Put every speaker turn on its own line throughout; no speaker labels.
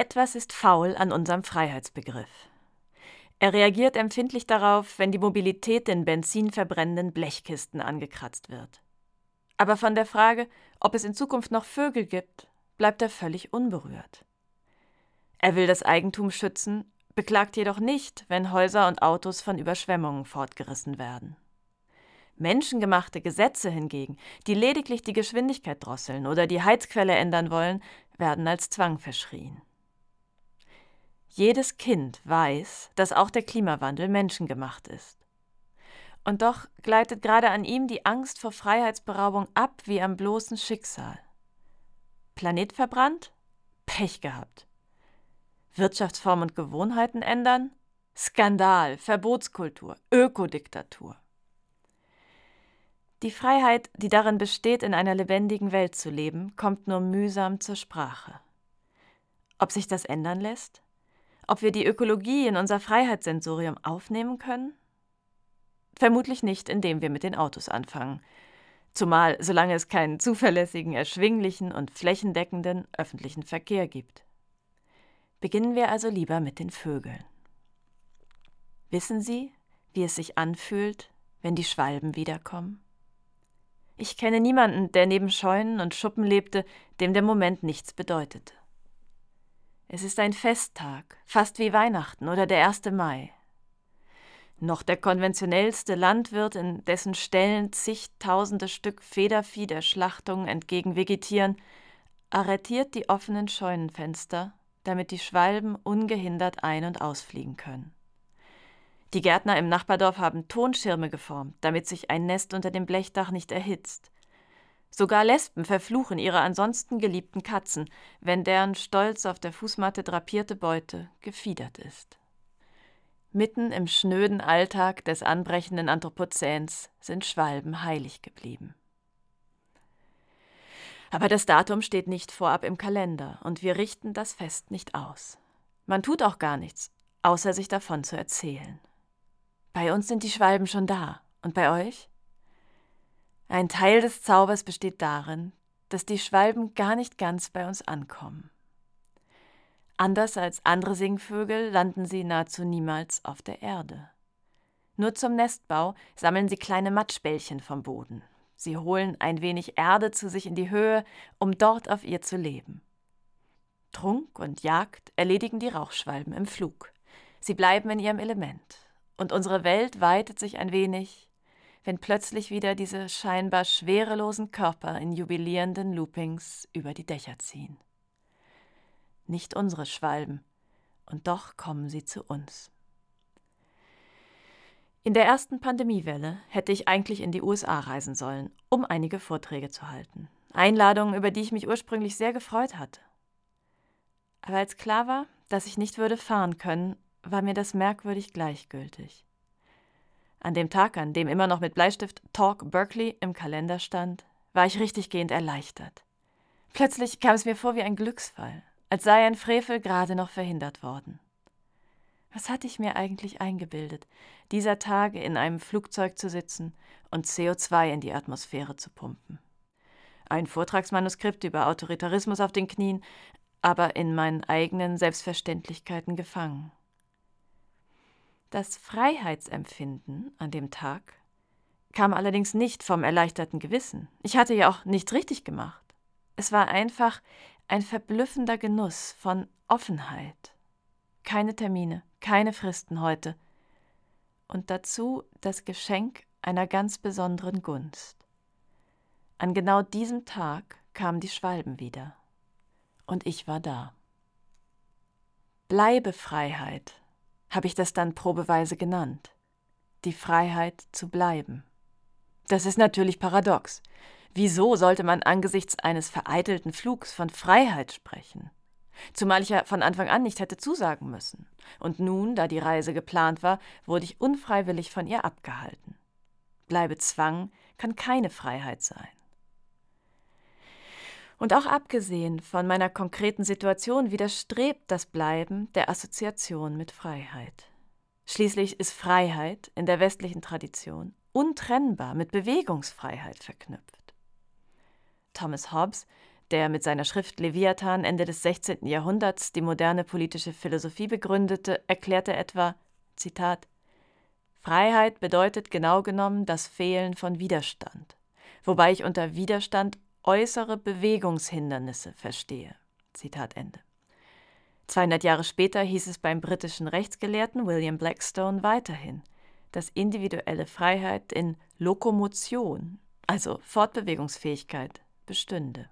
Etwas ist faul an unserem Freiheitsbegriff. Er reagiert empfindlich darauf, wenn die Mobilität in benzinverbrennenden Blechkisten angekratzt wird. Aber von der Frage, ob es in Zukunft noch Vögel gibt, bleibt er völlig unberührt. Er will das Eigentum schützen, beklagt jedoch nicht, wenn Häuser und Autos von Überschwemmungen fortgerissen werden. Menschengemachte Gesetze hingegen, die lediglich die Geschwindigkeit drosseln oder die Heizquelle ändern wollen, werden als Zwang verschrien. Jedes Kind weiß, dass auch der Klimawandel menschengemacht ist. Und doch gleitet gerade an ihm die Angst vor Freiheitsberaubung ab wie am bloßen Schicksal. Planet verbrannt? Pech gehabt. Wirtschaftsform und Gewohnheiten ändern? Skandal, Verbotskultur, Ökodiktatur. Die Freiheit, die darin besteht, in einer lebendigen Welt zu leben, kommt nur mühsam zur Sprache. Ob sich das ändern lässt? Ob wir die Ökologie in unser Freiheitssensorium aufnehmen können? Vermutlich nicht, indem wir mit den Autos anfangen. Zumal solange es keinen zuverlässigen, erschwinglichen und flächendeckenden öffentlichen Verkehr gibt. Beginnen wir also lieber mit den Vögeln. Wissen Sie, wie es sich anfühlt, wenn die Schwalben wiederkommen? Ich kenne niemanden, der neben Scheunen und Schuppen lebte, dem der Moment nichts bedeutete. Es ist ein Festtag, fast wie Weihnachten oder der 1. Mai. Noch der konventionellste Landwirt, in dessen Ställen zigtausende Stück Federvieh der Schlachtung entgegenvegetieren, arretiert die offenen Scheunenfenster, damit die Schwalben ungehindert ein- und ausfliegen können. Die Gärtner im Nachbardorf haben Tonschirme geformt, damit sich ein Nest unter dem Blechdach nicht erhitzt. Sogar Lesben verfluchen ihre ansonsten geliebten Katzen, wenn deren stolz auf der Fußmatte drapierte Beute gefiedert ist. Mitten im schnöden Alltag des anbrechenden Anthropozäns sind Schwalben heilig geblieben. Aber das Datum steht nicht vorab im Kalender und wir richten das Fest nicht aus. Man tut auch gar nichts, außer sich davon zu erzählen. Bei uns sind die Schwalben schon da. Und bei euch? Ein Teil des Zaubers besteht darin, dass die Schwalben gar nicht ganz bei uns ankommen. Anders als andere Singvögel landen sie nahezu niemals auf der Erde. Nur zum Nestbau sammeln sie kleine Matschbällchen vom Boden. Sie holen ein wenig Erde zu sich in die Höhe, um dort auf ihr zu leben. Trunk und Jagd erledigen die Rauchschwalben im Flug. Sie bleiben in ihrem Element und unsere Welt weitet sich ein wenig, wenn plötzlich wieder diese scheinbar schwerelosen Körper in jubilierenden Loopings über die Dächer ziehen. Nicht unsere Schwalben, und doch kommen sie zu uns. In der ersten Pandemiewelle hätte ich eigentlich in die USA reisen sollen, um einige Vorträge zu halten. Einladungen, über die ich mich ursprünglich sehr gefreut hatte. Aber als klar war, dass ich nicht würde fahren können, war mir das merkwürdig gleichgültig. An dem Tag, an dem immer noch mit Bleistift Talk Berkeley im Kalender stand, war ich richtiggehend erleichtert. Plötzlich kam es mir vor wie ein Glücksfall, als sei ein Frevel gerade noch verhindert worden. Was hatte ich mir eigentlich eingebildet, dieser Tage in einem Flugzeug zu sitzen und CO2 in die Atmosphäre zu pumpen? Ein Vortragsmanuskript über Autoritarismus auf den Knien, aber in meinen eigenen Selbstverständlichkeiten gefangen. Das Freiheitsempfinden an dem Tag kam allerdings nicht vom erleichterten Gewissen. Ich hatte ja auch nichts richtig gemacht. Es war einfach ein verblüffender Genuss von Offenheit. Keine Termine, keine Fristen heute. Und dazu das Geschenk einer ganz besonderen Gunst. An genau diesem Tag kamen die Schwalben wieder. Und ich war da. Bleibe Freiheit, habe ich das dann probeweise genannt. Die Freiheit zu bleiben. Das ist natürlich paradox. Wieso sollte man angesichts eines vereitelten Flugs von Freiheit sprechen? Zumal ich ja von Anfang an nicht hätte zusagen müssen. Und nun, da die Reise geplant war, wurde ich unfreiwillig von ihr abgehalten. Bleibe Zwang kann keine Freiheit sein. Und auch abgesehen von meiner konkreten Situation widerstrebt das Bleiben der Assoziation mit Freiheit. Schließlich ist Freiheit in der westlichen Tradition untrennbar mit Bewegungsfreiheit verknüpft. Thomas Hobbes, der mit seiner Schrift Leviathan Ende des 16. Jahrhunderts die moderne politische Philosophie begründete, erklärte etwa, Zitat, Freiheit bedeutet genau genommen das Fehlen von Widerstand, wobei ich unter Widerstand äußere Bewegungshindernisse verstehe. Zitat Ende. 200 Jahre später hieß es beim britischen Rechtsgelehrten William Blackstone weiterhin, dass individuelle Freiheit in Lokomotion, also Fortbewegungsfähigkeit, bestünde.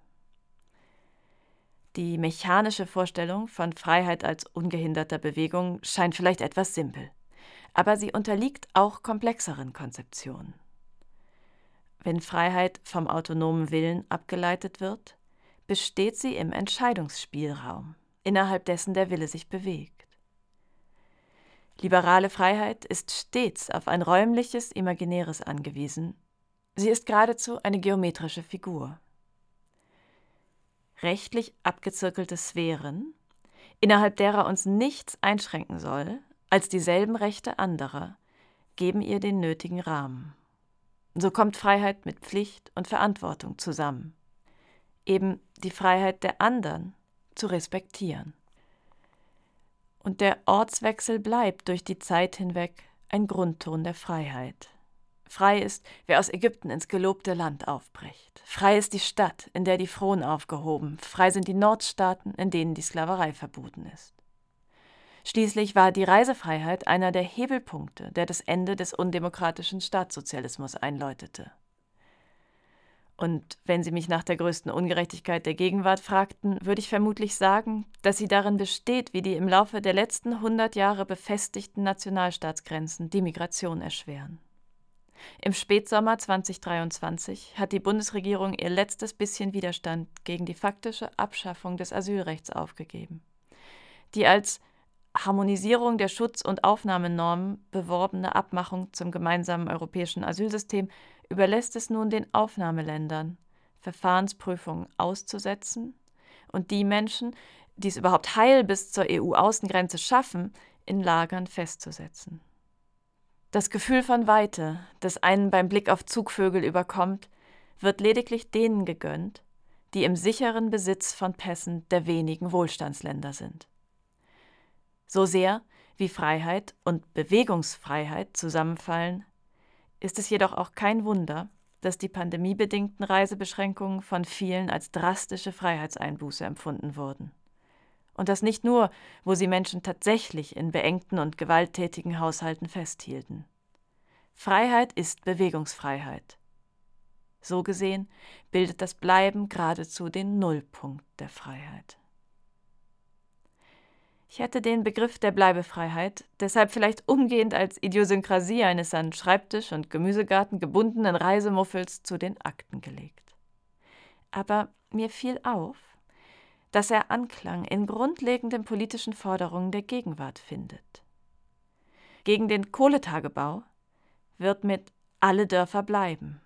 Die mechanische Vorstellung von Freiheit als ungehinderter Bewegung scheint vielleicht etwas simpel, aber sie unterliegt auch komplexeren Konzeptionen. Wenn Freiheit vom autonomen Willen abgeleitet wird, besteht sie im Entscheidungsspielraum innerhalb dessen der Wille sich bewegt. Liberale Freiheit ist stets auf ein räumliches Imaginäres angewiesen. Sie ist geradezu eine geometrische Figur. Rechtlich abgezirkelte Sphären, innerhalb derer uns nichts einschränken soll, als dieselben Rechte anderer, geben ihr den nötigen Rahmen. So kommt Freiheit mit Pflicht und Verantwortung zusammen. Eben die Freiheit der anderen zu respektieren. Und der Ortswechsel bleibt durch die Zeit hinweg ein Grundton der Freiheit. Frei ist, wer aus Ägypten ins gelobte Land aufbricht. Frei ist die Stadt, in der die Frohen aufgehoben. Frei sind die Nordstaaten, in denen die Sklaverei verboten ist. Schließlich war die Reisefreiheit einer der Hebelpunkte, der das Ende des undemokratischen Staatssozialismus einläutete. Und wenn Sie mich nach der größten Ungerechtigkeit der Gegenwart fragten, würde ich vermutlich sagen, dass sie darin besteht, wie die im Laufe der letzten hundert Jahre befestigten Nationalstaatsgrenzen die Migration erschweren. Im Spätsommer 2023 hat die Bundesregierung ihr letztes bisschen Widerstand gegen die faktische Abschaffung des Asylrechts aufgegeben. Die als Harmonisierung der Schutz- und Aufnahmenormen beworbene Abmachung zum gemeinsamen europäischen Asylsystem überlässt es nun den Aufnahmeländern, Verfahrensprüfungen auszusetzen und die Menschen, die es überhaupt heil bis zur EU-Außengrenze schaffen, in Lagern festzusetzen. Das Gefühl von Weite, das einen beim Blick auf Zugvögel überkommt, wird lediglich denen gegönnt, die im sicheren Besitz von Pässen der wenigen Wohlstandsländer sind. So sehr wie Freiheit und Bewegungsfreiheit zusammenfallen, ist es jedoch auch kein Wunder, dass die pandemiebedingten Reisebeschränkungen von vielen als drastische Freiheitseinbuße empfunden wurden. Und das nicht nur, wo sie Menschen tatsächlich in beengten und gewalttätigen Haushalten festhielten. Freiheit ist Bewegungsfreiheit. So gesehen bildet das Bleiben geradezu den Nullpunkt der Freiheit. Ich hätte den Begriff der Bleibefreiheit deshalb vielleicht umgehend als Idiosynkrasie eines an Schreibtisch und Gemüsegarten gebundenen Reisemuffels zu den Akten gelegt. Aber mir fiel auf, dass er Anklang in grundlegenden politischen Forderungen der Gegenwart findet. Gegen den Kohletagebau wird mit Alle Dörfer bleiben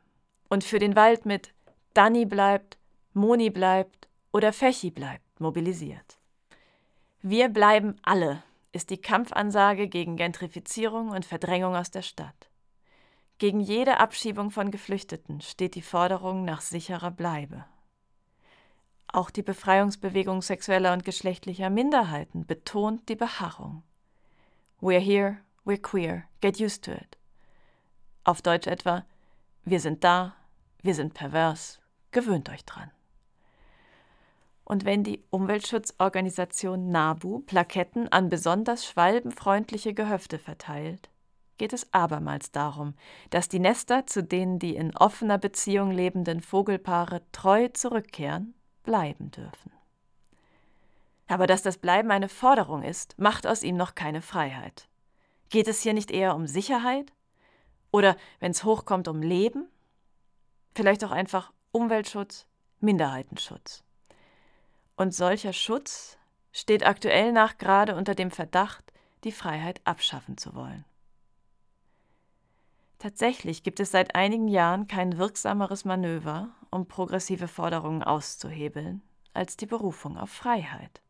und für den Wald mit Danny bleibt, Moni bleibt oder Fechi bleibt mobilisiert. Wir bleiben alle ist die Kampfansage gegen Gentrifizierung und Verdrängung aus der Stadt. Gegen jede Abschiebung von Geflüchteten steht die Forderung nach sicherer Bleibe. Auch die Befreiungsbewegung sexueller und geschlechtlicher Minderheiten betont die Beharrung. We're here, we're queer, get used to it. Auf Deutsch etwa, wir sind da, wir sind pervers, gewöhnt euch dran. Und wenn die Umweltschutzorganisation NABU Plaketten an besonders schwalbenfreundliche Gehöfte verteilt, geht es abermals darum, dass die Nester, zu denen die in offener Beziehung lebenden Vogelpaare treu zurückkehren, bleiben dürfen. Aber dass das Bleiben eine Forderung ist, macht aus ihm noch keine Freiheit. Geht es hier nicht eher um Sicherheit? Oder, wenn es hochkommt, um Leben? Vielleicht auch einfach Umweltschutz, Minderheitenschutz. Und solcher Schutz steht aktuell nach gerade unter dem Verdacht, die Freiheit abschaffen zu wollen. Tatsächlich gibt es seit einigen Jahren kein wirksameres Manöver, um progressive Forderungen auszuhebeln, als die Berufung auf Freiheit.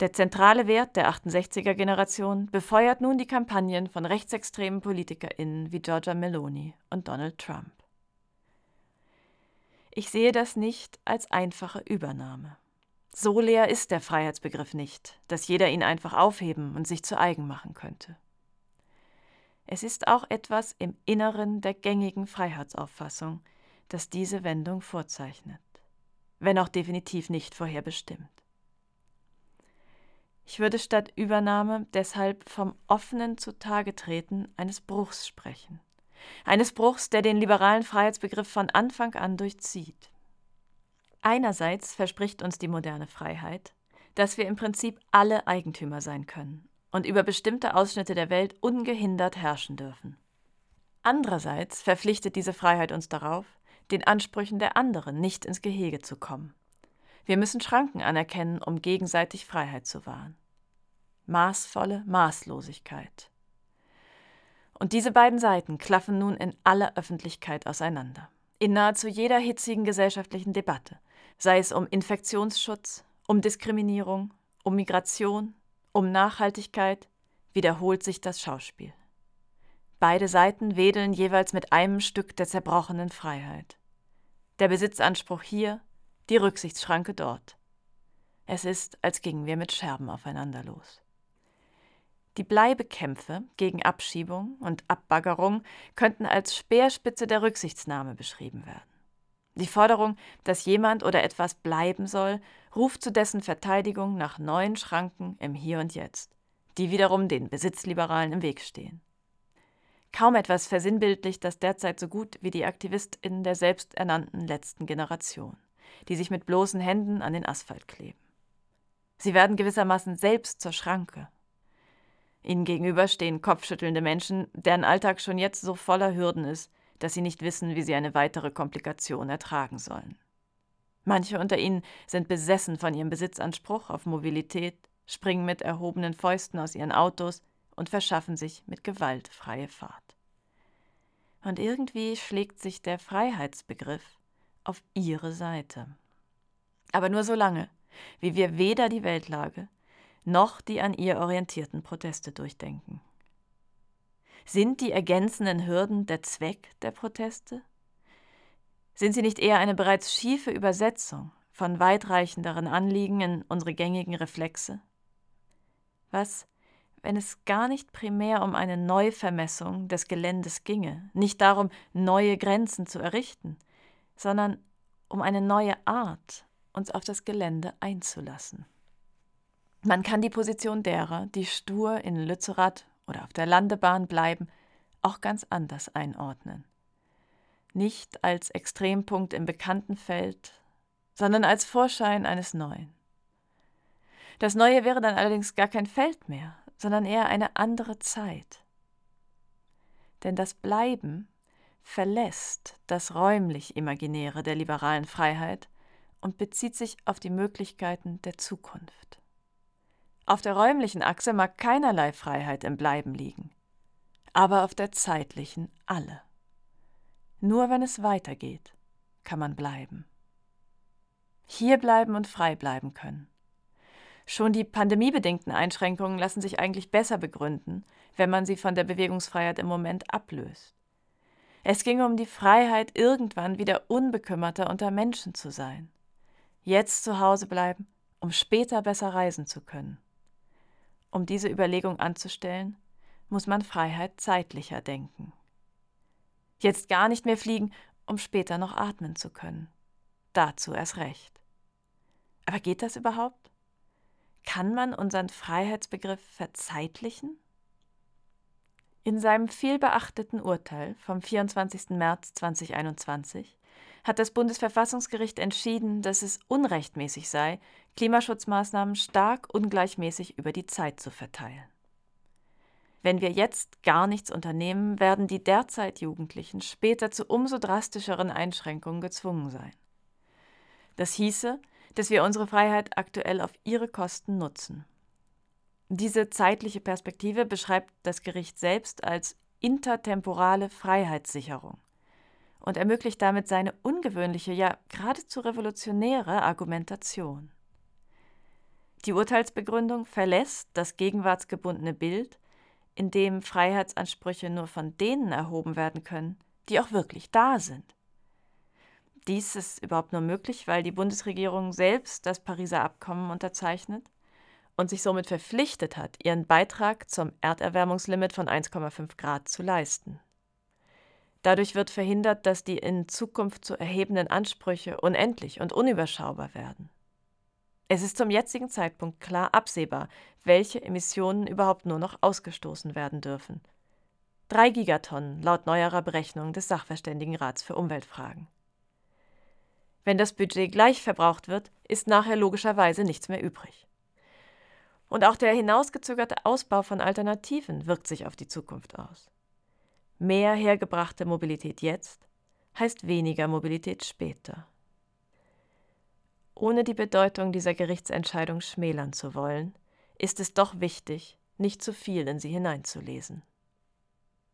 Der zentrale Wert der 68er Generation befeuert nun die Kampagnen von rechtsextremen PolitikerInnen wie Giorgia Meloni und Donald Trump. Ich sehe das nicht als einfache Übernahme. So leer ist der Freiheitsbegriff nicht, dass jeder ihn einfach aufheben und sich zu eigen machen könnte. Es ist auch etwas im Inneren der gängigen Freiheitsauffassung, das diese Wendung vorzeichnet, wenn auch definitiv nicht vorherbestimmt. Ich würde statt Übernahme deshalb vom offenen Zutagetreten eines Bruchs sprechen, eines Bruchs, der den liberalen Freiheitsbegriff von Anfang an durchzieht. Einerseits verspricht uns die moderne Freiheit, dass wir im Prinzip alle Eigentümer sein können und über bestimmte Ausschnitte der Welt ungehindert herrschen dürfen. Andererseits verpflichtet diese Freiheit uns darauf, den Ansprüchen der anderen nicht ins Gehege zu kommen. Wir müssen Schranken anerkennen, um gegenseitig Freiheit zu wahren. Maßvolle Maßlosigkeit. Und diese beiden Seiten klaffen nun in aller Öffentlichkeit auseinander. In nahezu jeder hitzigen gesellschaftlichen Debatte, sei es um Infektionsschutz, um Diskriminierung, um Migration, um Nachhaltigkeit, wiederholt sich das Schauspiel. Beide Seiten wedeln jeweils mit einem Stück der zerbrochenen Freiheit. Der Besitzanspruch hier, die Rücksichtsschranke dort. Es ist, als gingen wir mit Scherben aufeinander los. Die Bleibekämpfe gegen Abschiebung und Abbaggerung könnten als Speerspitze der Rücksichtsnahme beschrieben werden. Die Forderung, dass jemand oder etwas bleiben soll, ruft zu dessen Verteidigung nach neuen Schranken im Hier und Jetzt, die wiederum den Besitzliberalen im Weg stehen. Kaum etwas versinnbildlicht das derzeit so gut wie die AktivistInnen der selbsternannten letzten Generation, die sich mit bloßen Händen an den Asphalt kleben. Sie werden gewissermaßen selbst zur Schranke. Ihnen gegenüber stehen kopfschüttelnde Menschen, deren Alltag schon jetzt so voller Hürden ist, dass sie nicht wissen, wie sie eine weitere Komplikation ertragen sollen. Manche unter ihnen sind besessen von ihrem Besitzanspruch auf Mobilität, springen mit erhobenen Fäusten aus ihren Autos und verschaffen sich mit Gewalt freie Fahrt. Und irgendwie schlägt sich der Freiheitsbegriff auf ihre Seite. Aber nur so lange, wie wir weder die Weltlage noch die an ihr orientierten Proteste durchdenken. Sind die ergänzenden Hürden der Zweck der Proteste? Sind sie nicht eher eine bereits schiefe Übersetzung von weitreichenderen Anliegen in unsere gängigen Reflexe? Was, wenn es gar nicht primär um eine Neuvermessung des Geländes ginge, nicht darum, neue Grenzen zu errichten, sondern um eine neue Art, uns auf das Gelände einzulassen? Man kann die Position derer, die stur in Lützerath oder auf der Landebahn bleiben, auch ganz anders einordnen. Nicht als Extrempunkt im bekannten Feld, sondern als Vorschein eines Neuen. Das Neue wäre dann allerdings gar kein Feld mehr, sondern eher eine andere Zeit. Denn das Bleiben verlässt das räumlich Imaginäre der liberalen Freiheit und bezieht sich auf die Möglichkeiten der Zukunft. Auf der räumlichen Achse mag keinerlei Freiheit im Bleiben liegen, aber auf der zeitlichen alle. Nur wenn es weitergeht, kann man bleiben. Hier bleiben und frei bleiben können. Schon die pandemiebedingten Einschränkungen lassen sich eigentlich besser begründen, wenn man sie von der Bewegungsfreiheit im Moment ablöst. Es ging um die Freiheit, irgendwann wieder unbekümmerter unter Menschen zu sein. Jetzt zu Hause bleiben, um später besser reisen zu können. Um diese Überlegung anzustellen, muss man Freiheit zeitlicher denken. Jetzt gar nicht mehr fliegen, um später noch atmen zu können. Dazu erst recht. Aber geht das überhaupt? Kann man unseren Freiheitsbegriff verzeitlichen? In seinem vielbeachteten Urteil vom 24. März 2021 hat das Bundesverfassungsgericht entschieden, dass es unrechtmäßig sei, Klimaschutzmaßnahmen stark ungleichmäßig über die Zeit zu verteilen. Wenn wir jetzt gar nichts unternehmen, werden die derzeit Jugendlichen später zu umso drastischeren Einschränkungen gezwungen sein. Das hieße, dass wir unsere Freiheit aktuell auf ihre Kosten nutzen. Diese zeitliche Perspektive beschreibt das Gericht selbst als intertemporale Freiheitssicherung und ermöglicht damit seine ungewöhnliche, ja geradezu revolutionäre Argumentation. Die Urteilsbegründung verlässt das gegenwartsgebundene Bild, in dem Freiheitsansprüche nur von denen erhoben werden können, die auch wirklich da sind. Dies ist überhaupt nur möglich, weil die Bundesregierung selbst das Pariser Abkommen unterzeichnet und sich somit verpflichtet hat, ihren Beitrag zum Erderwärmungslimit von 1,5 Grad zu leisten. Dadurch wird verhindert, dass die in Zukunft zu erhebenden Ansprüche unendlich und unüberschaubar werden. Es ist zum jetzigen Zeitpunkt klar absehbar, welche Emissionen überhaupt nur noch ausgestoßen werden dürfen. Drei Gigatonnen laut neuerer Berechnung des Sachverständigenrats für Umweltfragen. Wenn das Budget gleich verbraucht wird, ist nachher logischerweise nichts mehr übrig. Und auch der hinausgezögerte Ausbau von Alternativen wirkt sich auf die Zukunft aus. Mehr hergebrachte Mobilität jetzt heißt weniger Mobilität später. Ohne die Bedeutung dieser Gerichtsentscheidung schmälern zu wollen, ist es doch wichtig, nicht zu viel in sie hineinzulesen.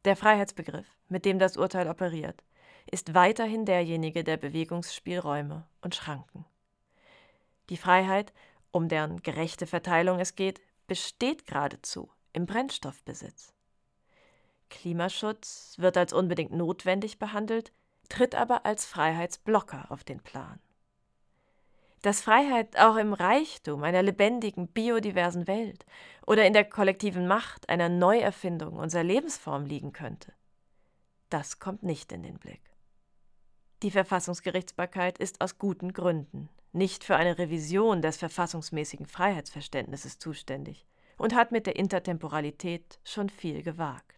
Der Freiheitsbegriff, mit dem das Urteil operiert, ist weiterhin derjenige der Bewegungsspielräume und Schranken. Die Freiheit, um deren gerechte Verteilung es geht, besteht geradezu im Brennstoffbesitz. Klimaschutz wird als unbedingt notwendig behandelt, tritt aber als Freiheitsblocker auf den Plan. Dass Freiheit auch im Reichtum einer lebendigen, biodiversen Welt oder in der kollektiven Macht einer Neuerfindung unserer Lebensform liegen könnte, das kommt nicht in den Blick. Die Verfassungsgerichtsbarkeit ist aus guten Gründen nicht für eine Revision des verfassungsmäßigen Freiheitsverständnisses zuständig und hat mit der Intertemporalität schon viel gewagt.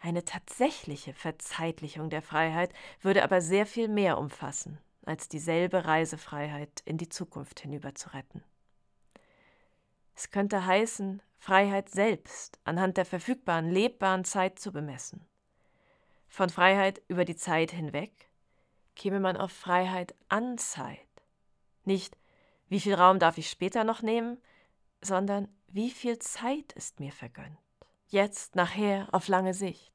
Eine tatsächliche Verzeitlichung der Freiheit würde aber sehr viel mehr umfassen, als dieselbe Reisefreiheit in die Zukunft hinüber zu retten. Es könnte heißen, Freiheit selbst anhand der verfügbaren lebbaren Zeit zu bemessen. Von Freiheit über die Zeit hinweg käme man auf Freiheit an Zeit. Nicht, wie viel Raum darf ich später noch nehmen, sondern wie viel Zeit ist mir vergönnt. Jetzt, nachher, auf lange Sicht.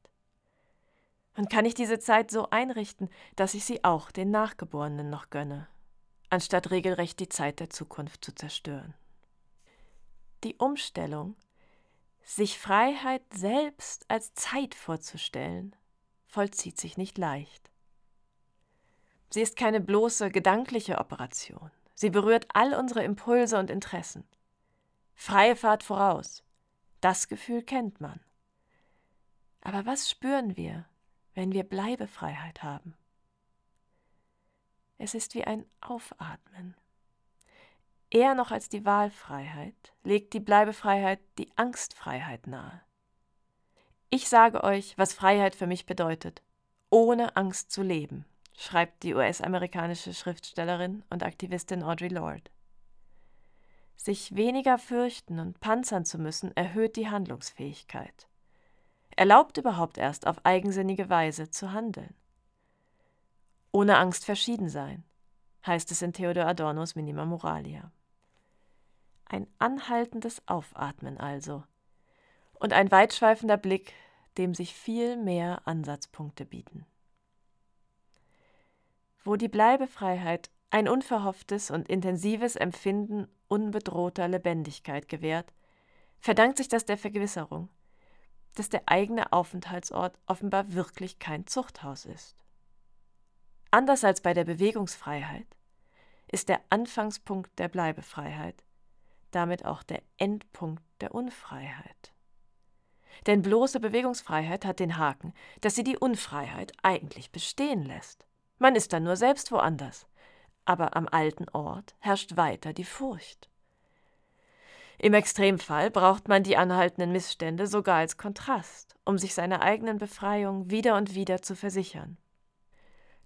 Und kann ich diese Zeit so einrichten, dass ich sie auch den Nachgeborenen noch gönne, anstatt regelrecht die Zeit der Zukunft zu zerstören. Die Umstellung, sich Freiheit selbst als Zeit vorzustellen, vollzieht sich nicht leicht. Sie ist keine bloße gedankliche Operation. Sie berührt all unsere Impulse und Interessen. Freie Fahrt voraus. Das Gefühl kennt man. Aber was spüren wir, wenn wir Bleibefreiheit haben? Es ist wie ein Aufatmen. Eher noch als die Wahlfreiheit legt die Bleibefreiheit die Angstfreiheit nahe. Ich sage euch, was Freiheit für mich bedeutet, ohne Angst zu leben, schreibt die US-amerikanische Schriftstellerin und Aktivistin Audre Lorde. Sich weniger fürchten und panzern zu müssen, erhöht die Handlungsfähigkeit. Erlaubt überhaupt erst auf eigensinnige Weise zu handeln. Ohne Angst verschieden sein, heißt es in Theodor Adornos Minima Moralia. Ein anhaltendes Aufatmen also und ein weitschweifender Blick dem sich viel mehr Ansatzpunkte bieten. Wo die Bleibefreiheit ein unverhofftes und intensives Empfinden unbedrohter Lebendigkeit gewährt, verdankt sich das der Vergewisserung, dass der eigene Aufenthaltsort offenbar wirklich kein Zuchthaus ist. Anders als bei der Bewegungsfreiheit ist der Anfangspunkt der Bleibefreiheit damit auch der Endpunkt der Unfreiheit. Denn bloße Bewegungsfreiheit hat den Haken, dass sie die Unfreiheit eigentlich bestehen lässt. Man ist dann nur selbst woanders. Aber am alten Ort herrscht weiter die Furcht. Im Extremfall braucht man die anhaltenden Missstände sogar als Kontrast, um sich seiner eigenen Befreiung wieder und wieder zu versichern.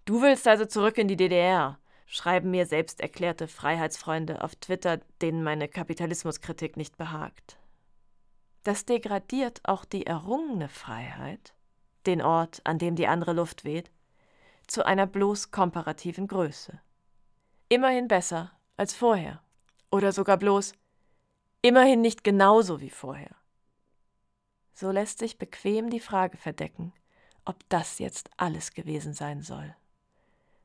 Du willst also zurück in die DDR, schreiben mir selbst erklärte Freiheitsfreunde auf Twitter, denen meine Kapitalismuskritik nicht behagt. Das degradiert auch die errungene Freiheit, den Ort, an dem die andere Luft weht, zu einer bloß komparativen Größe. Immerhin besser als vorher. Oder sogar bloß immerhin nicht genauso wie vorher. So lässt sich bequem die Frage verdecken, ob das jetzt alles gewesen sein soll.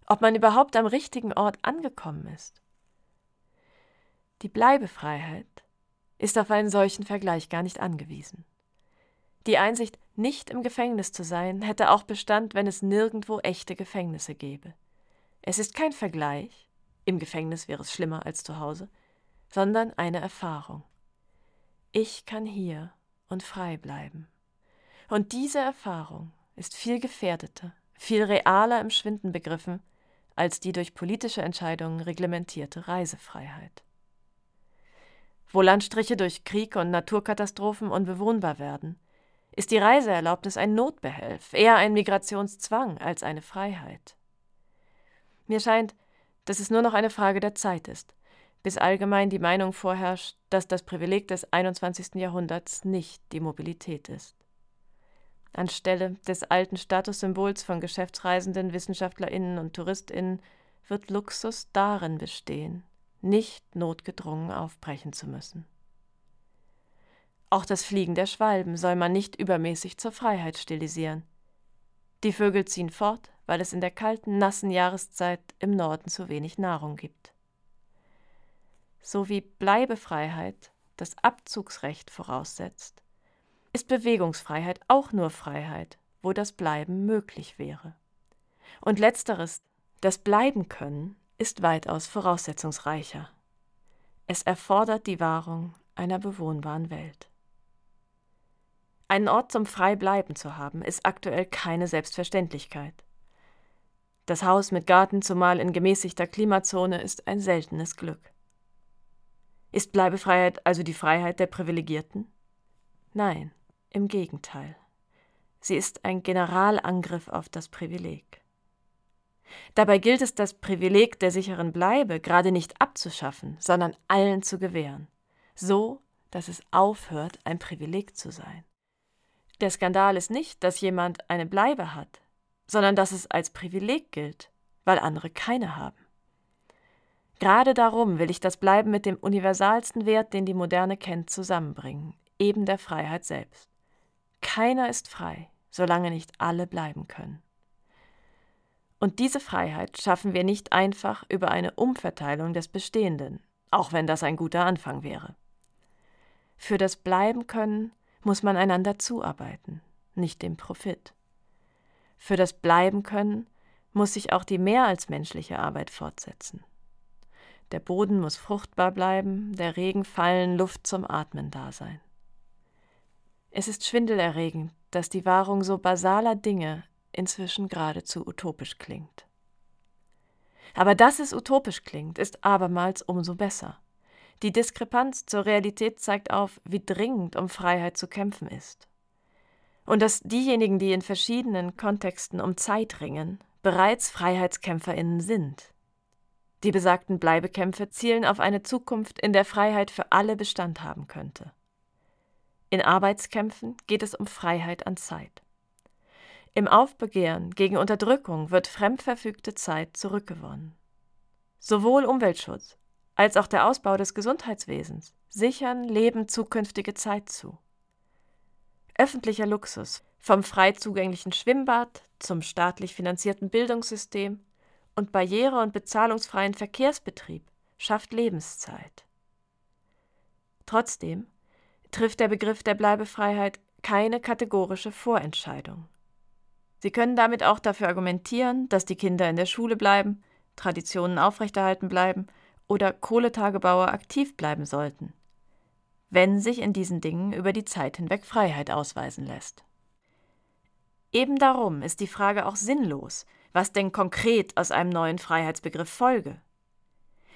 Ob man überhaupt am richtigen Ort angekommen ist. Die Bleibefreiheit ist auf einen solchen Vergleich gar nicht angewiesen. Die Einsicht, Nicht im Gefängnis zu sein, hätte auch Bestand, wenn es nirgendwo echte Gefängnisse gäbe. Es ist kein Vergleich, im Gefängnis wäre es schlimmer als zu Hause, sondern eine Erfahrung. Ich kann hier und frei bleiben. Und diese Erfahrung ist viel gefährdeter, viel realer im Schwinden begriffen als die durch politische Entscheidungen reglementierte Reisefreiheit. Wo Landstriche durch Krieg und Naturkatastrophen unbewohnbar werden, ist die Reiseerlaubnis ein Notbehelf, eher ein Migrationszwang als eine Freiheit. Mir scheint, dass es nur noch eine Frage der Zeit ist, bis allgemein die Meinung vorherrscht, dass das Privileg des 21. Jahrhunderts nicht die Mobilität ist. Anstelle des alten Statussymbols von Geschäftsreisenden, Wissenschaftlerinnen und Touristinnen wird Luxus darin bestehen, nicht notgedrungen aufbrechen zu müssen. Auch das Fliegen der Schwalben soll man nicht übermäßig zur Freiheit stilisieren. Die Vögel ziehen fort, weil es in der kalten, nassen Jahreszeit im Norden zu wenig Nahrung gibt. So wie Bleibefreiheit das Abzugsrecht voraussetzt, ist Bewegungsfreiheit auch nur Freiheit, wo das Bleiben möglich wäre. Und letzteres, das Bleiben können, ist weitaus voraussetzungsreicher. Es erfordert die Wahrung einer bewohnbaren Welt. Einen Ort zum Freibleiben zu haben, ist aktuell keine Selbstverständlichkeit. Das Haus mit Garten, zumal in gemäßigter Klimazone, ist ein seltenes Glück. Ist Bleibefreiheit also die Freiheit der Privilegierten? Nein, im Gegenteil. Sie ist ein Generalangriff auf das Privileg. Dabei gilt es, das Privileg der sicheren Bleibe gerade nicht abzuschaffen, sondern allen zu gewähren, so dass es aufhört, ein Privileg zu sein. Der Skandal ist nicht, dass jemand eine Bleibe hat, sondern dass es als Privileg gilt, weil andere keine haben. Gerade darum will ich das Bleiben mit dem universalsten Wert, den die Moderne kennt, zusammenbringen, eben der Freiheit selbst. Keiner ist frei, solange nicht alle bleiben können. Und diese Freiheit schaffen wir nicht einfach über eine Umverteilung des Bestehenden, auch wenn das ein guter Anfang wäre. Für das Bleiben können muss man einander zuarbeiten, nicht dem Profit. Für das Bleiben können muss sich auch die mehr als menschliche Arbeit fortsetzen. Der Boden muss fruchtbar bleiben, der Regen fallen, Luft zum Atmen da sein. Es ist schwindelerregend, dass die Wahrung so basaler Dinge inzwischen geradezu utopisch klingt. Aber dass es utopisch klingt, ist abermals umso besser. Die Diskrepanz zur Realität zeigt auf, wie dringend um Freiheit zu kämpfen ist. Und dass diejenigen, die in verschiedenen Kontexten um Zeit ringen, bereits Freiheitskämpferinnen sind. Die besagten Bleibekämpfe zielen auf eine Zukunft, in der Freiheit für alle Bestand haben könnte. In Arbeitskämpfen geht es um Freiheit an Zeit. Im Aufbegehren gegen Unterdrückung wird fremdverfügte Zeit zurückgewonnen. Sowohl Umweltschutz als auch der Ausbau des Gesundheitswesens sichern Leben zukünftige Zeit zu. Öffentlicher Luxus, vom frei zugänglichen Schwimmbad zum staatlich finanzierten Bildungssystem und barriere- und bezahlungsfreien Verkehrsbetrieb, schafft Lebenszeit. Trotzdem trifft der Begriff der Bleibefreiheit keine kategorische Vorentscheidung. Sie können damit auch dafür argumentieren, dass die Kinder in der Schule bleiben, Traditionen aufrechterhalten bleiben oder Kohletagebauer aktiv bleiben sollten, wenn sich in diesen Dingen über die Zeit hinweg Freiheit ausweisen lässt. Eben darum ist die Frage auch sinnlos, was denn konkret aus einem neuen Freiheitsbegriff folge.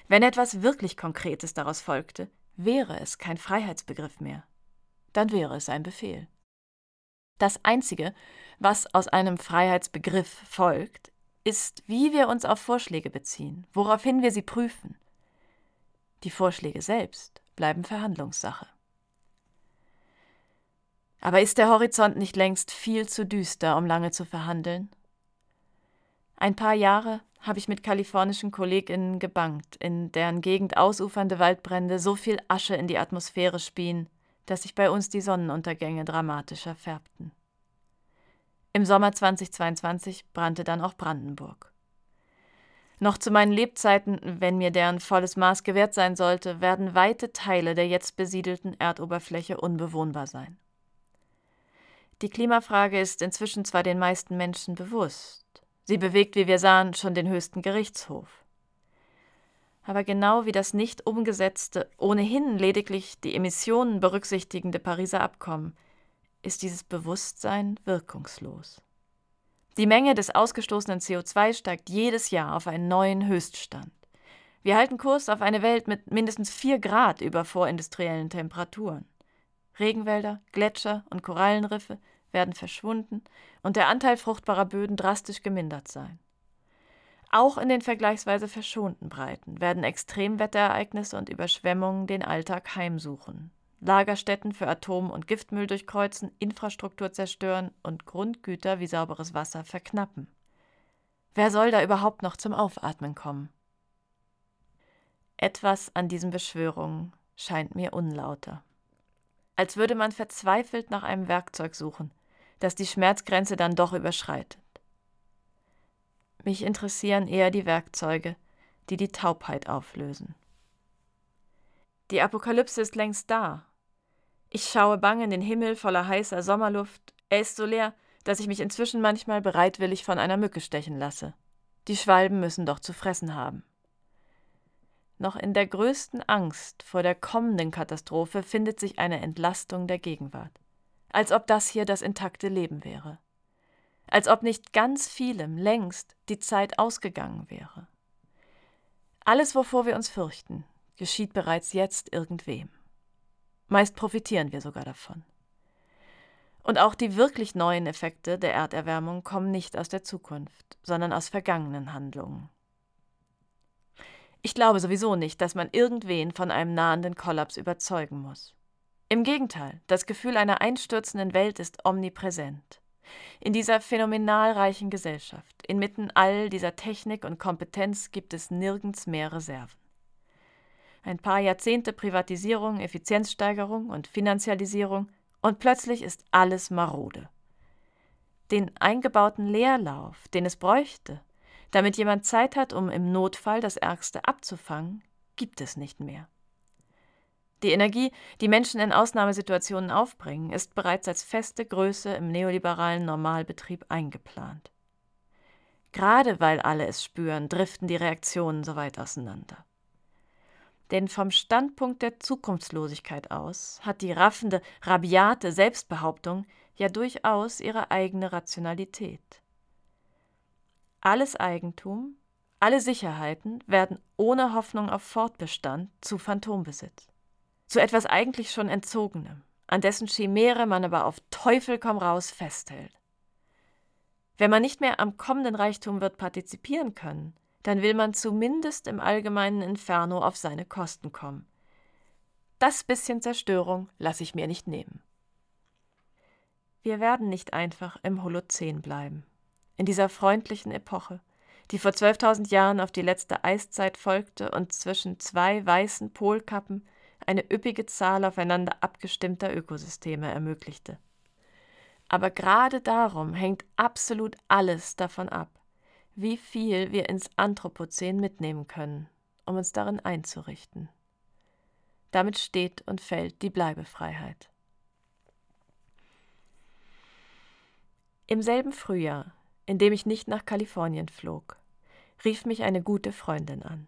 Wenn etwas wirklich Konkretes daraus folgte, wäre es kein Freiheitsbegriff mehr. Dann wäre es ein Befehl. Das Einzige, was aus einem Freiheitsbegriff folgt, ist, wie wir uns auf Vorschläge beziehen, woraufhin wir sie prüfen. Die Vorschläge selbst bleiben Verhandlungssache. Aber ist der Horizont nicht längst viel zu düster, um lange zu verhandeln? Ein paar Jahre habe ich mit kalifornischen Kolleginnen gebankt, in deren Gegend ausufernde Waldbrände so viel Asche in die Atmosphäre spien, dass sich bei uns die Sonnenuntergänge dramatischer färbten. Im Sommer 2022 brannte dann auch Brandenburg. Noch zu meinen Lebzeiten, wenn mir deren volles Maß gewährt sein sollte, werden weite Teile der jetzt besiedelten Erdoberfläche unbewohnbar sein. Die Klimafrage ist inzwischen zwar den meisten Menschen bewusst, sie bewegt, wie wir sahen, schon den höchsten Gerichtshof. Aber genau wie das nicht umgesetzte, ohnehin lediglich die Emissionen berücksichtigende Pariser Abkommen ist dieses Bewusstsein wirkungslos. Die Menge des ausgestoßenen CO2 steigt jedes Jahr auf einen neuen Höchststand. Wir halten Kurs auf eine Welt mit mindestens 4 Grad über vorindustriellen Temperaturen. Regenwälder, Gletscher und Korallenriffe werden verschwunden und der Anteil fruchtbarer Böden drastisch gemindert sein. Auch in den vergleichsweise verschonten Breiten werden Extremwetterereignisse und Überschwemmungen den Alltag heimsuchen, Lagerstätten für Atom- und Giftmüll durchkreuzen, Infrastruktur zerstören und Grundgüter wie sauberes Wasser verknappen. Wer soll da überhaupt noch zum Aufatmen kommen? Etwas an diesen Beschwörungen scheint mir unlauter. Als würde man verzweifelt nach einem Werkzeug suchen, das die Schmerzgrenze dann doch überschreitet. Mich interessieren eher die Werkzeuge, die die Taubheit auflösen. Die Apokalypse ist längst da. Ich schaue bang in den Himmel voller heißer Sommerluft. Er ist so leer, dass ich mich inzwischen manchmal bereitwillig von einer Mücke stechen lasse. Die Schwalben müssen doch zu fressen haben. Noch in der größten Angst vor der kommenden Katastrophe findet sich eine Entlastung der Gegenwart. Als ob das hier das intakte Leben wäre. Als ob nicht ganz vielem längst die Zeit ausgegangen wäre. Alles, wovor wir uns fürchten, geschieht bereits jetzt irgendwem. Meist profitieren wir sogar davon. Und auch die wirklich neuen Effekte der Erderwärmung kommen nicht aus der Zukunft, sondern aus vergangenen Handlungen. Ich glaube sowieso nicht, dass man irgendwen von einem nahenden Kollaps überzeugen muss. Im Gegenteil, das Gefühl einer einstürzenden Welt ist omnipräsent. In dieser phänomenal reichen Gesellschaft, inmitten all dieser Technik und Kompetenz gibt es nirgends mehr Reserven. Ein paar Jahrzehnte Privatisierung, Effizienzsteigerung und Finanzialisierung und plötzlich ist alles marode. Den eingebauten Leerlauf, den es bräuchte, damit jemand Zeit hat, um im Notfall das Ärgste abzufangen, gibt es nicht mehr. Die Energie, die Menschen in Ausnahmesituationen aufbringen, ist bereits als feste Größe im neoliberalen Normalbetrieb eingeplant. Gerade weil alle es spüren, driften die Reaktionen so weit auseinander. Denn vom Standpunkt der Zukunftslosigkeit aus hat die raffende, rabiate Selbstbehauptung ja durchaus ihre eigene Rationalität. Alles Eigentum, alle Sicherheiten werden ohne Hoffnung auf Fortbestand zu Phantombesitz. Zu etwas eigentlich schon Entzogenem, an dessen Chimäre man aber auf Teufel komm raus festhält. Wenn man nicht mehr am kommenden Reichtum wird partizipieren können, dann will man zumindest im allgemeinen Inferno auf seine Kosten kommen. Das bisschen Zerstörung lasse ich mir nicht nehmen. Wir werden nicht einfach im Holozän bleiben in dieser freundlichen Epoche, die vor 12.000 Jahren auf die letzte Eiszeit folgte und zwischen zwei weißen Polkappen eine üppige Zahl aufeinander abgestimmter Ökosysteme ermöglichte. Aber gerade darum hängt absolut alles davon ab, wie viel wir ins Anthropozän mitnehmen können, um uns darin einzurichten. Damit steht und fällt die Bleibefreiheit. Im selben Frühjahr in dem ich nicht nach Kalifornien flog, rief mich eine gute Freundin an.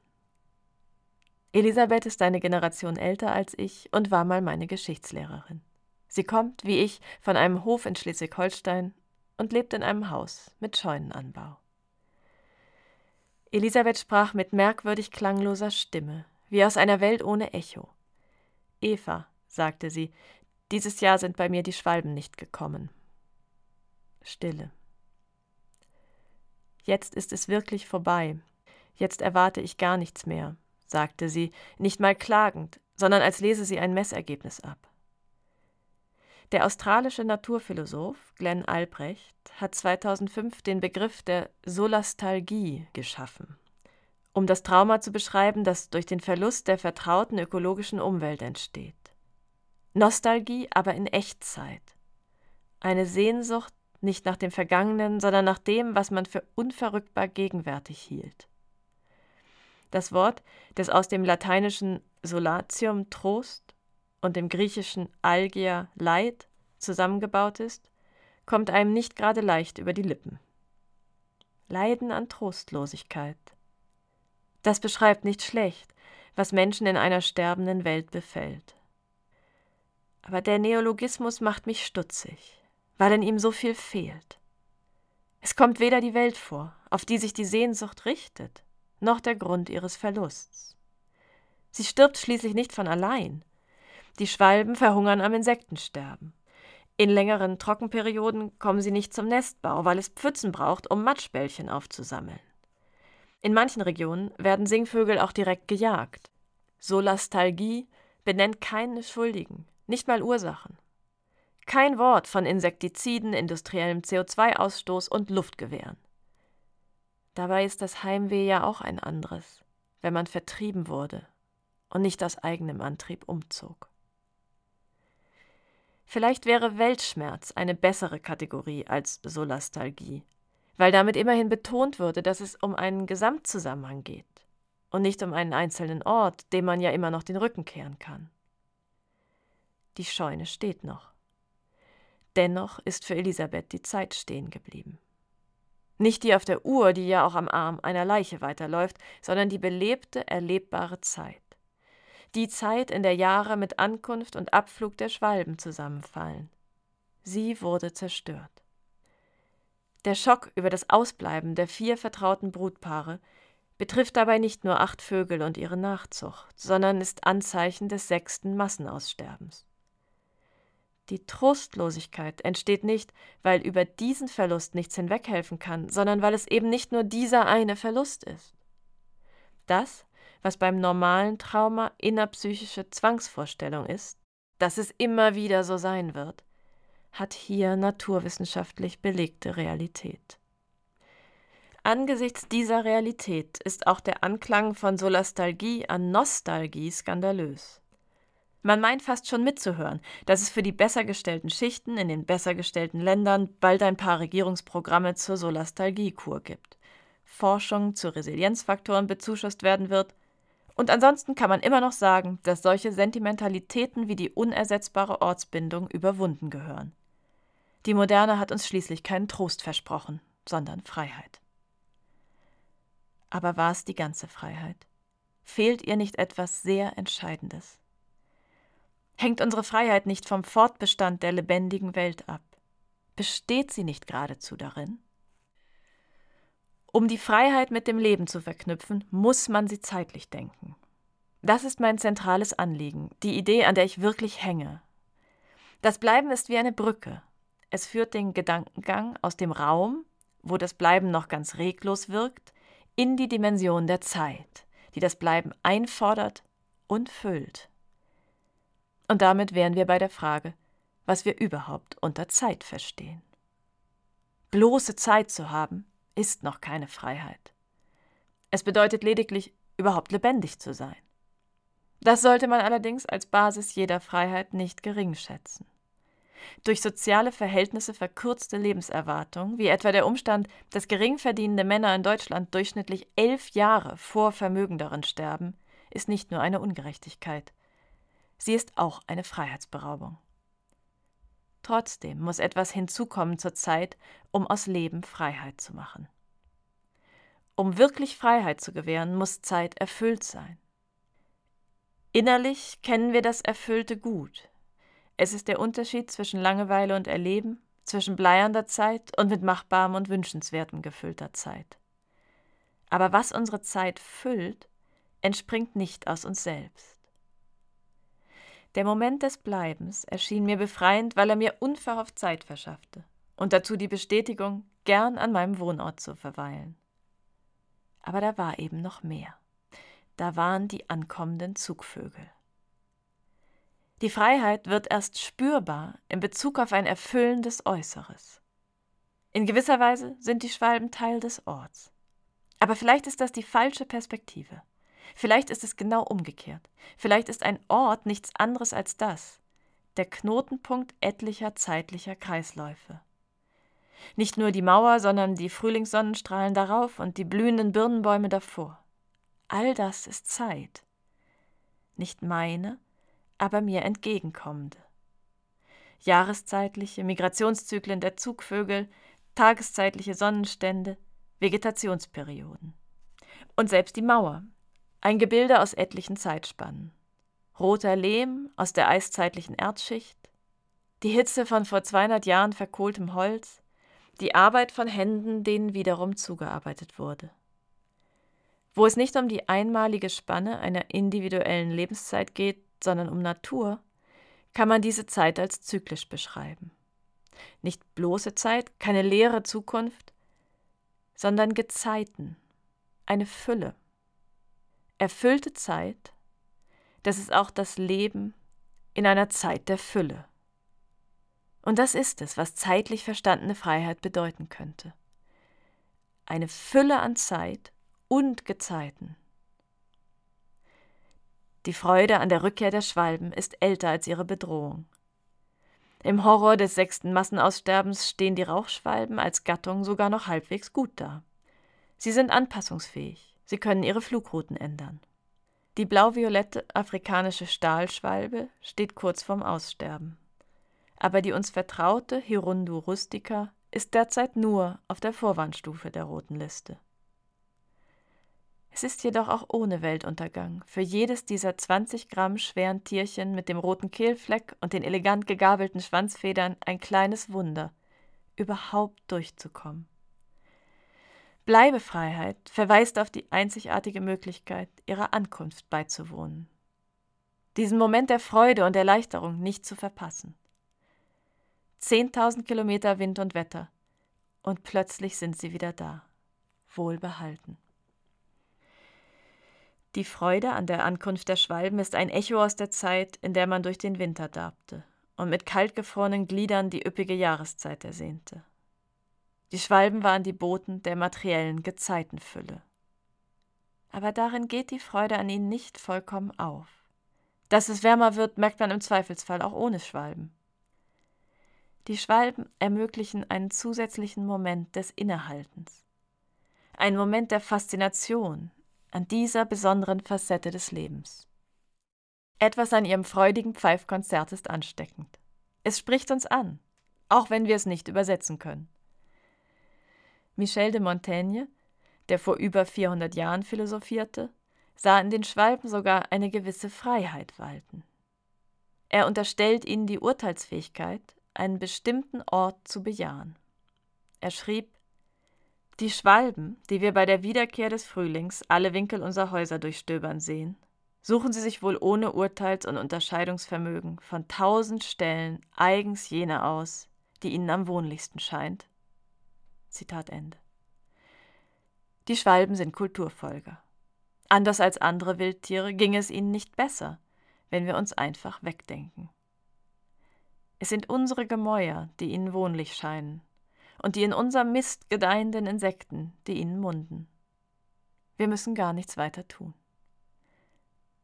Elisabeth ist eine Generation älter als ich und war mal meine Geschichtslehrerin. Sie kommt, wie ich, von einem Hof in Schleswig-Holstein und lebt in einem Haus mit Scheunenanbau. Elisabeth sprach mit merkwürdig klangloser Stimme, wie aus einer Welt ohne Echo. Eva, sagte sie, dieses Jahr sind bei mir die Schwalben nicht gekommen. Stille. Jetzt ist es wirklich vorbei. Jetzt erwarte ich gar nichts mehr, sagte sie, nicht mal klagend, sondern als lese sie ein Messergebnis ab. Der australische Naturphilosoph Glenn Albrecht hat 2005 den Begriff der Solastalgie geschaffen, um das Trauma zu beschreiben, das durch den Verlust der vertrauten ökologischen Umwelt entsteht. Nostalgie aber in Echtzeit. Eine Sehnsucht nicht nach dem Vergangenen, sondern nach dem, was man für unverrückbar gegenwärtig hielt. Das Wort, das aus dem lateinischen Solatium Trost und dem griechischen Algia Leid zusammengebaut ist, kommt einem nicht gerade leicht über die Lippen. Leiden an Trostlosigkeit. Das beschreibt nicht schlecht, was Menschen in einer sterbenden Welt befällt. Aber der Neologismus macht mich stutzig, weil in ihm so viel fehlt. Es kommt weder die Welt vor, auf die sich die Sehnsucht richtet, noch der Grund ihres Verlusts. Sie stirbt schließlich nicht von allein. Die Schwalben verhungern am Insektensterben. In längeren Trockenperioden kommen sie nicht zum Nestbau, weil es Pfützen braucht, um Matschbällchen aufzusammeln. In manchen Regionen werden Singvögel auch direkt gejagt. Solastalgie benennt keine Schuldigen, nicht mal Ursachen. Kein Wort von Insektiziden, industriellem CO2-Ausstoß und Luftgewehren. Dabei ist das Heimweh ja auch ein anderes, wenn man vertrieben wurde und nicht aus eigenem Antrieb umzog. Vielleicht wäre Weltschmerz eine bessere Kategorie als Solastalgie, weil damit immerhin betont würde, dass es um einen Gesamtzusammenhang geht und nicht um einen einzelnen Ort, dem man ja immer noch den Rücken kehren kann. Die Scheune steht noch. Dennoch ist für Elisabeth die Zeit stehen geblieben. Nicht die auf der Uhr, die ja auch am Arm einer Leiche weiterläuft, sondern die belebte, erlebbare Zeit. Die Zeit, in der Jahre mit Ankunft und Abflug der Schwalben zusammenfallen. Sie wurde zerstört. Der Schock über das Ausbleiben der vier vertrauten Brutpaare betrifft dabei nicht nur acht Vögel und ihre Nachzucht, sondern ist Anzeichen des sechsten Massenaussterbens. Die Trostlosigkeit entsteht nicht, weil über diesen Verlust nichts hinweghelfen kann, sondern weil es eben nicht nur dieser eine Verlust ist. Das, was beim normalen Trauma innerpsychische Zwangsvorstellung ist, dass es immer wieder so sein wird, hat hier naturwissenschaftlich belegte Realität. Angesichts dieser Realität ist auch der Anklang von Solastalgie an Nostalgie skandalös. Man meint fast schon mitzuhören, dass es für die besser gestellten Schichten in den besser gestellten Ländern bald ein paar Regierungsprogramme zur Solastalgiekur gibt, Forschung zu Resilienzfaktoren bezuschusst werden wird, und ansonsten kann man immer noch sagen, dass solche Sentimentalitäten wie die unersetzbare Ortsbindung überwunden gehören. Die Moderne hat uns schließlich keinen Trost versprochen, sondern Freiheit. Aber war es die ganze Freiheit? Fehlt ihr nicht etwas sehr Entscheidendes? Hängt unsere Freiheit nicht vom Fortbestand der lebendigen Welt ab? Besteht sie nicht geradezu darin? Um die Freiheit mit dem Leben zu verknüpfen, muss man sie zeitlich denken. Das ist mein zentrales Anliegen, die Idee, an der ich wirklich hänge. Das Bleiben ist wie eine Brücke. Es führt den Gedankengang aus dem Raum, wo das Bleiben noch ganz reglos wirkt, in die Dimension der Zeit, die das Bleiben einfordert und füllt. Und damit wären wir bei der Frage, was wir überhaupt unter Zeit verstehen. Bloße Zeit zu haben, ist noch keine Freiheit. Es bedeutet lediglich, überhaupt lebendig zu sein. Das sollte man allerdings als Basis jeder Freiheit nicht gering schätzen. Durch soziale Verhältnisse verkürzte Lebenserwartung, wie etwa der Umstand, dass geringverdienende Männer in Deutschland durchschnittlich elf Jahre vor Vermögenderen sterben, ist nicht nur eine Ungerechtigkeit, Sie ist auch eine Freiheitsberaubung. Trotzdem muss etwas hinzukommen zur Zeit, um aus Leben Freiheit zu machen. Um wirklich Freiheit zu gewähren, muss Zeit erfüllt sein. Innerlich kennen wir das Erfüllte gut. Es ist der Unterschied zwischen Langeweile und Erleben, zwischen bleiernder Zeit und mit machbarem und wünschenswertem gefüllter Zeit. Aber was unsere Zeit füllt, entspringt nicht aus uns selbst. Der Moment des Bleibens erschien mir befreiend, weil er mir unverhofft Zeit verschaffte und dazu die Bestätigung, gern an meinem Wohnort zu verweilen. Aber da war eben noch mehr. Da waren die ankommenden Zugvögel. Die Freiheit wird erst spürbar in Bezug auf ein erfüllendes Äußeres. In gewisser Weise sind die Schwalben Teil des Orts. Aber vielleicht ist das die falsche Perspektive. Vielleicht ist es genau umgekehrt. Vielleicht ist ein Ort nichts anderes als das, der Knotenpunkt etlicher zeitlicher Kreisläufe. Nicht nur die Mauer, sondern die Frühlingssonnenstrahlen darauf und die blühenden Birnenbäume davor. All das ist Zeit. Nicht meine, aber mir entgegenkommende. jahreszeitliche Migrationszyklen der Zugvögel, tageszeitliche Sonnenstände, Vegetationsperioden. Und selbst die Mauer, ein Gebilde aus etlichen Zeitspannen. Roter Lehm aus der eiszeitlichen Erdschicht, die Hitze von vor 200 Jahren verkohltem Holz, die Arbeit von Händen, denen wiederum zugearbeitet wurde. Wo es nicht um die einmalige Spanne einer individuellen Lebenszeit geht, sondern um Natur, kann man diese Zeit als zyklisch beschreiben. Nicht bloße Zeit, keine leere Zukunft, sondern Gezeiten, eine Fülle. Erfüllte Zeit, das ist auch das Leben in einer Zeit der Fülle. Und das ist es, was zeitlich verstandene Freiheit bedeuten könnte. Eine Fülle an Zeit und Gezeiten. Die Freude an der Rückkehr der Schwalben ist älter als ihre Bedrohung. Im Horror des sechsten Massenaussterbens stehen die Rauchschwalben als Gattung sogar noch halbwegs gut da. Sie sind anpassungsfähig, sie können ihre Flugrouten ändern. Die blau-violette afrikanische Stahlschwalbe steht kurz vorm Aussterben. Aber die uns vertraute Hirundu rustica ist derzeit nur auf der Vorwandstufe der roten Liste. Es ist jedoch auch ohne Weltuntergang für jedes dieser 20 Gramm schweren Tierchen mit dem roten Kehlfleck und den elegant gegabelten Schwanzfedern ein kleines Wunder, überhaupt durchzukommen. Bleibefreiheit verweist auf die einzigartige Möglichkeit, ihrer Ankunft beizuwohnen. Diesen Moment der Freude und Erleichterung nicht zu verpassen. Zehntausend Kilometer Wind und Wetter, und plötzlich sind sie wieder da, wohlbehalten. Die Freude an der Ankunft der Schwalben ist ein Echo aus der Zeit, in der man durch den Winter darbte und mit kaltgefrorenen Gliedern die üppige Jahreszeit ersehnte. Die Schwalben waren die Boten der materiellen Gezeitenfülle. Aber darin geht die Freude an ihnen nicht vollkommen auf. Dass es wärmer wird, merkt man im Zweifelsfall auch ohne Schwalben. Die Schwalben ermöglichen einen zusätzlichen Moment des Innehaltens. Ein Moment der Faszination, an dieser besonderen Facette des Lebens. Etwas an ihrem freudigen Pfeifkonzert ist ansteckend. Es spricht uns an, auch wenn wir es nicht übersetzen können. Michel de Montaigne, der vor über 400 Jahren philosophierte, sah in den Schwalben sogar eine gewisse Freiheit walten. Er unterstellt ihnen die Urteilsfähigkeit, einen bestimmten Ort zu bejahen. Er schrieb die Schwalben, die wir bei der Wiederkehr des Frühlings alle Winkel unserer Häuser durchstöbern sehen, suchen sie sich wohl ohne Urteils- und Unterscheidungsvermögen von tausend Stellen eigens jene aus, die ihnen am wohnlichsten scheint. Zitat Ende. Die Schwalben sind Kulturfolger. Anders als andere Wildtiere ging es ihnen nicht besser, wenn wir uns einfach wegdenken. Es sind unsere Gemäuer, die ihnen wohnlich scheinen, und die in unserem Mist gedeihenden Insekten, die ihnen munden. Wir müssen gar nichts weiter tun.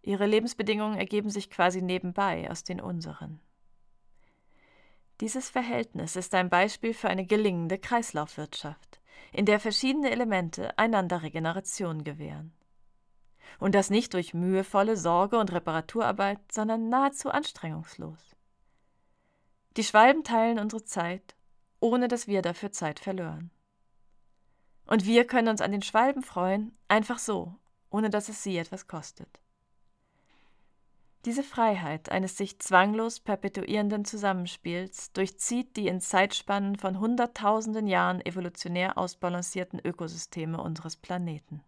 Ihre Lebensbedingungen ergeben sich quasi nebenbei aus den unseren. Dieses Verhältnis ist ein Beispiel für eine gelingende Kreislaufwirtschaft, in der verschiedene Elemente einander Regeneration gewähren. Und das nicht durch mühevolle Sorge und Reparaturarbeit, sondern nahezu anstrengungslos. Die Schwalben teilen unsere Zeit ohne dass wir dafür Zeit verlören. Und wir können uns an den Schwalben freuen, einfach so, ohne dass es sie etwas kostet. Diese Freiheit eines sich zwanglos perpetuierenden Zusammenspiels durchzieht die in Zeitspannen von Hunderttausenden Jahren evolutionär ausbalancierten Ökosysteme unseres Planeten.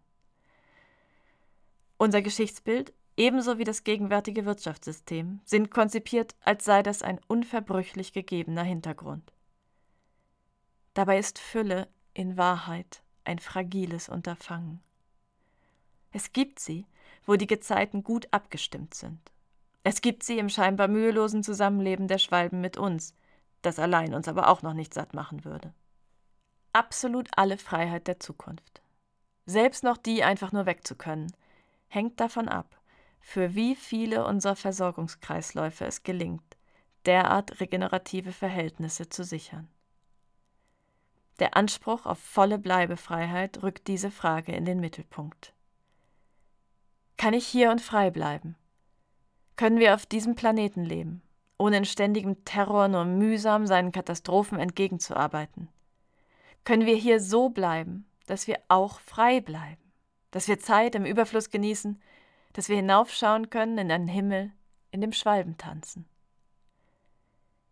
Unser Geschichtsbild, ebenso wie das gegenwärtige Wirtschaftssystem, sind konzipiert, als sei das ein unverbrüchlich gegebener Hintergrund. Dabei ist Fülle in Wahrheit ein fragiles Unterfangen. Es gibt sie, wo die Gezeiten gut abgestimmt sind. Es gibt sie im scheinbar mühelosen Zusammenleben der Schwalben mit uns, das allein uns aber auch noch nicht satt machen würde. Absolut alle Freiheit der Zukunft, selbst noch die einfach nur wegzukönnen, hängt davon ab, für wie viele unserer Versorgungskreisläufe es gelingt, derart regenerative Verhältnisse zu sichern. Der Anspruch auf volle Bleibefreiheit rückt diese Frage in den Mittelpunkt. Kann ich hier und frei bleiben? Können wir auf diesem Planeten leben, ohne in ständigem Terror nur mühsam seinen Katastrophen entgegenzuarbeiten? Können wir hier so bleiben, dass wir auch frei bleiben, dass wir Zeit im Überfluss genießen, dass wir hinaufschauen können in einen Himmel, in dem Schwalben tanzen?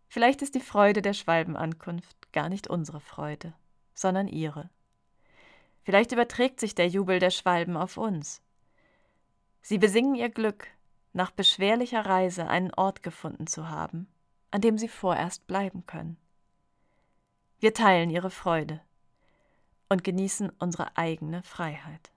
Vielleicht ist die Freude der Schwalbenankunft gar nicht unsere Freude, sondern ihre. Vielleicht überträgt sich der Jubel der Schwalben auf uns. Sie besingen ihr Glück, nach beschwerlicher Reise einen Ort gefunden zu haben, an dem sie vorerst bleiben können. Wir teilen ihre Freude und genießen unsere eigene Freiheit.